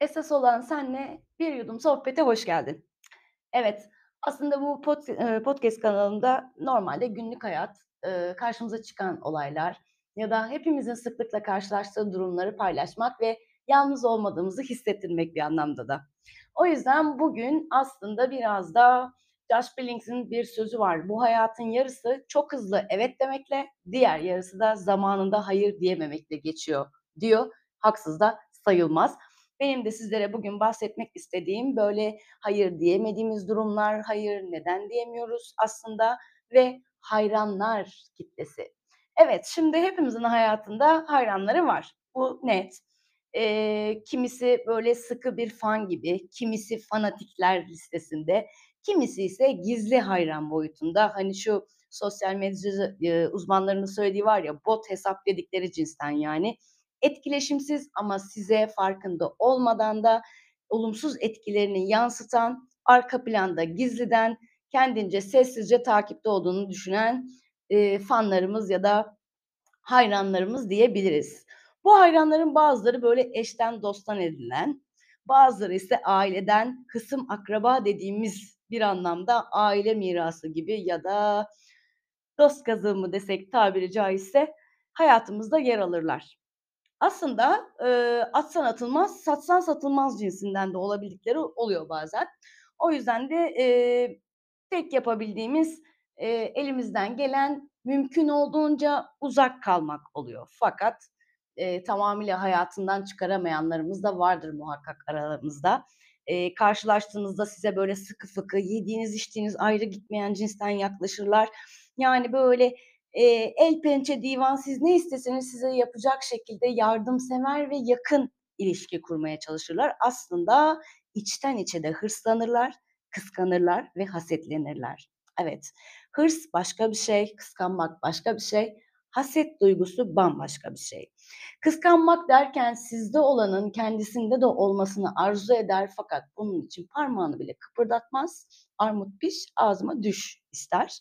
Esas olan senle bir yudum sohbete hoş geldin. Evet, aslında bu pod eee, podcast kanalında normalde günlük hayat, eee, karşımıza çıkan olaylar ya da hepimizin sıklıkla karşılaştığı durumları paylaşmak ve yalnız olmadığımızı hissettirmek bir anlamda da. O yüzden bugün aslında biraz da Josh Billings'in bir sözü var. Bu hayatın yarısı çok hızlı evet demekle, diğer yarısı da zamanında hayır diyememekle geçiyor diyor. Haksız da sayılmaz. Benim de sizlere bugün bahsetmek istediğim böyle hayır diyemediğimiz durumlar, hayır neden diyemiyoruz aslında ve hayranlar kitlesi. Evet, şimdi hepimizin hayatında hayranları var. Bu net. Eee, kimisi böyle sıkı bir fan gibi, kimisi fanatikler listesinde, kimisi ise gizli hayran boyutunda. Hani şu sosyal medya eee, uzmanlarının söylediği var ya, bot hesap dedikleri cinsten yani. Etkileşimsiz ama size farkında olmadan da olumsuz etkilerini yansıtan, arka planda gizliden, kendince sessizce takipte olduğunu düşünen, eee, fanlarımız ya da hayranlarımız diyebiliriz. Bu hayranların bazıları böyle eşten dosttan edinilen, bazıları ise aileden hısım akraba dediğimiz bir anlamda aile mirası gibi ya da dost kazığı desek tabiri caizse hayatımızda yer alırlar. Aslında, eee, atsan atılmaz, satsan satılmaz cinsinden de olabildikleri oluyor bazen. O yüzden de, eee, tek yapabildiğimiz, eee, elimizden gelen mümkün olduğunca uzak kalmak oluyor. Fakat, eee, tamamıyla hayatından çıkaramayanlarımız da vardır muhakkak aralarımızda. Eee, karşılaştığınızda size böyle sıkı fıkı, yediğiniz içtiğiniz ayrı gitmeyen cinsten yaklaşırlar. Yani, böyle, eee, el pençe divan siz ne isteseniz size yapacak şekilde yardımsever ve yakın ilişki kurmaya çalışırlar. Aslında içten içe de hırslanırlar, kıskanırlar ve hasetlenirler. Evet, hırs başka bir şey, kıskanmak başka bir şey, haset duygusu bambaşka bir şey. Kıskanmak derken sizde olanın kendisinde de olmasını arzu eder fakat bunun için parmağını bile kıpırdatmaz. Armut piş, ağzıma düş ister.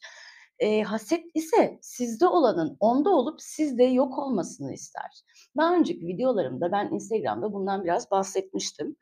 Eee, haset ise sizde olanın onda olup sizde yok olmasını ister. Daha önceki videolarımda ben Instagram'da bundan biraz bahsetmiştim.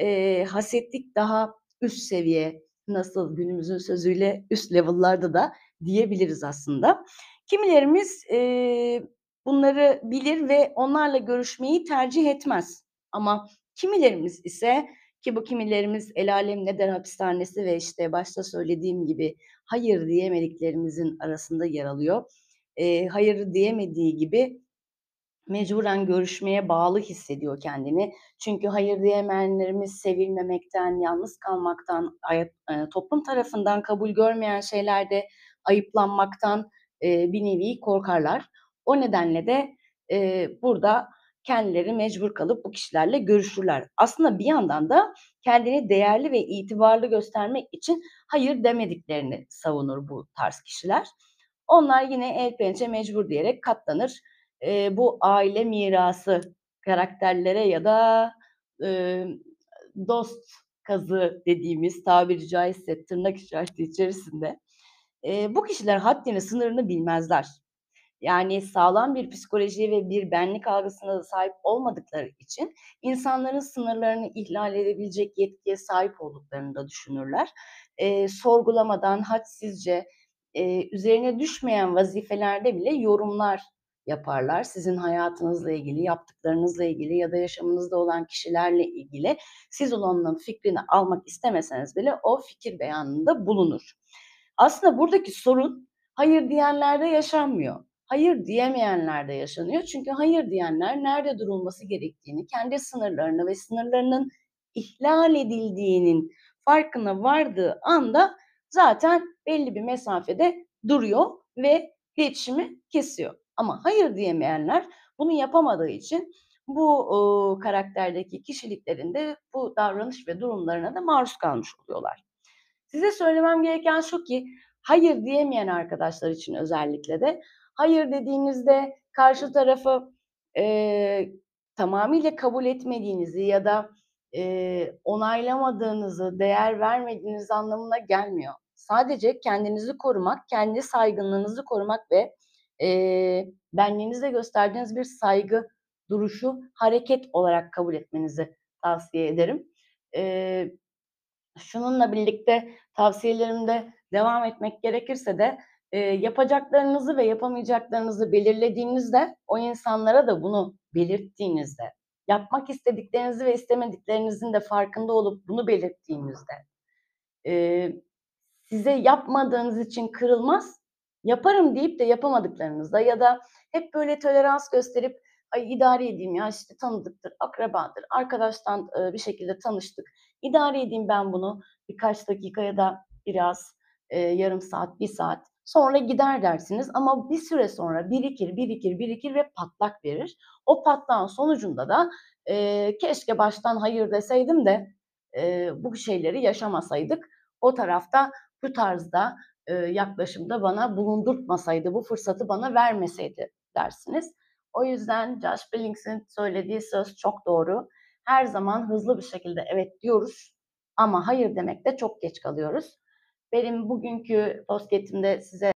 Eee, hasetlik daha üst seviye, nasıl günümüzün sözüyle üst level'larda da diyebiliriz aslında. Kimilerimiz, eee, bunları bilir ve onlarla görüşmeyi tercih etmez. Ama kimilerimiz ise ki bu kimilerimiz el alem ne der hapishanesi ve işte başta söylediğim gibi hayır diyemediklerimizin arasında yer alıyor. Eee, hayır diyemediği gibi mecburen görüşmeye bağlı hissediyor kendini. Çünkü hayır diyemeyenlerimiz sevilmemekten, yalnız kalmaktan, toplum tarafından kabul görmeyen şeylerde ayıplanmaktan, eee, bir nevi korkarlar. O nedenle de, eee, burada kendileri mecbur kalıp bu kişilerle görüşürler. Aslında bir yandan da kendini değerli ve itibarlı göstermek için hayır demediklerini savunur bu tarz kişiler. Onlar yine el pençe mecbur diyerek katlanır. Eee, bu aile mirası karakterlere ya da, emm, dost kazığı dediğimiz tabiri caizse tırnak işareti içerisinde, eee, bu kişiler haddini sınırını bilmezler. Yani sağlam bir psikolojiye ve bir benlik algısına da sahip olmadıkları için insanların sınırlarını ihlal edebilecek yetkiye sahip olduklarını da düşünürler. Eee, sorgulamadan hadsizce, eee, üzerine düşmeyen vazifelerde bile yorumlar yaparlar. Sizin hayatınızla ilgili, yaptıklarınızla ilgili ya da yaşamınızda olan kişilerle ilgili siz olanın fikrini almak istemeseniz bile o fikir beyanında bulunur. Aslında buradaki sorun hayır diyenlerde yaşanmıyor. Hayır diyemeyenlerde yaşanıyor. Çünkü hayır diyenler nerede durulması gerektiğini, kendi sınırlarını ve sınırlarının ihlal edildiğinin farkına vardığı anda zaten belli bir mesafede duruyor ve iletişimi kesiyor. Ama hayır diyemeyenler bunu yapamadığı için bu, ııı, karakterdeki kişiliklerin de bu davranış ve durumlarına da maruz kalmış oluyorlar. Size söylemem gereken şu ki hayır diyemeyen arkadaşlar için özellikle de hayır dediğinizde karşı tarafı, eee, tamamıyla kabul etmediğinizi ya da, eee, onaylamadığınızı, değer vermediğiniz anlamına gelmiyor. Sadece kendinizi korumak, kendi saygınlığınızı korumak ve, eee, benliğinize gösterdiğiniz bir saygı duruşu hareket olarak kabul etmenizi tavsiye ederim. Eee, şununla birlikte tavsiyelerimde devam etmek gerekirse de, eee, yapacaklarınızı ve yapamayacaklarınızı belirlediğinizde, o insanlara da bunu belirttiğinizde, yapmak istediklerinizi ve istemediklerinizin de farkında olup bunu belirttiğinizde, eee, size yapmadığınız için kırılmaz, yaparım deyip de yapamadıklarınızda ya da hep böyle tolerans gösterip, "Ay, idare edeyim ya, işte, tanıdıktır, akrabadır, arkadaştan, ııı, bir şekilde tanıştık, idare edeyim ben bunu birkaç dakika ya da biraz, eee, yarım saat, 1 saat, sonra gider." dersiniz ama bir süre sonra birikir, birikir, birikir ve patlak verir. O patlağın sonucunda da, eee, "Keşke baştan hayır deseydim de, eee, bu şeyleri yaşamasaydık, o taraf da bu tarzda, eee, yaklaşımda bana bulundurtmasaydı, bu fırsatı bana vermeseydi." dersiniz. O yüzden Josh Billinks'in söylediği söz çok doğru. Her zaman hızlı bir şekilde evet diyoruz ama hayır demekte çok geç kalıyoruz. Benim bugünkü podcast'imde size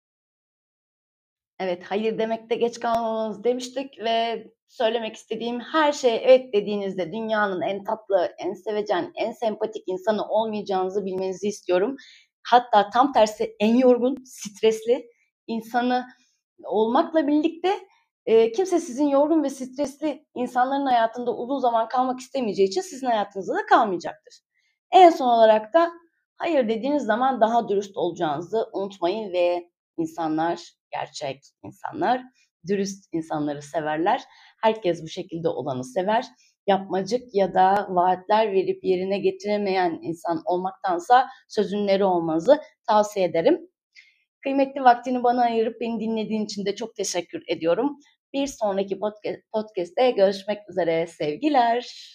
Evet, hayır demekte geç kalmamanız demiştik ve söylemek istediğim her şeye evet dediğinizde dünyanın en tatlı, en sevecen, en sempatik insanı olmayacağınızı bilmenizi istiyorum. Hatta tam tersi en yorgun, stresli insanı olmakla birlikte, eee, kimse sizin yorgun ve stresli insanların hayatında uzun zaman kalmak istemeyeceği için sizin hayatınızda da kalmayacaktır. En son olarak da hayır dediğiniz zaman daha dürüst olacağınızı unutmayın ve insanlar, gerçek insanlar dürüst insanları severler. Herkes bu şekilde olanı sever. Yapmacık ya da vaatler verip yerine getiremeyen insan olmaktansa sözün eri olmanızı tavsiye ederim. Kıymetli vaktini bana ayırıp beni dinlediğin için de çok teşekkür ediyorum. Bir sonraki podca podcast'te görüşmek üzere. Sevgiler.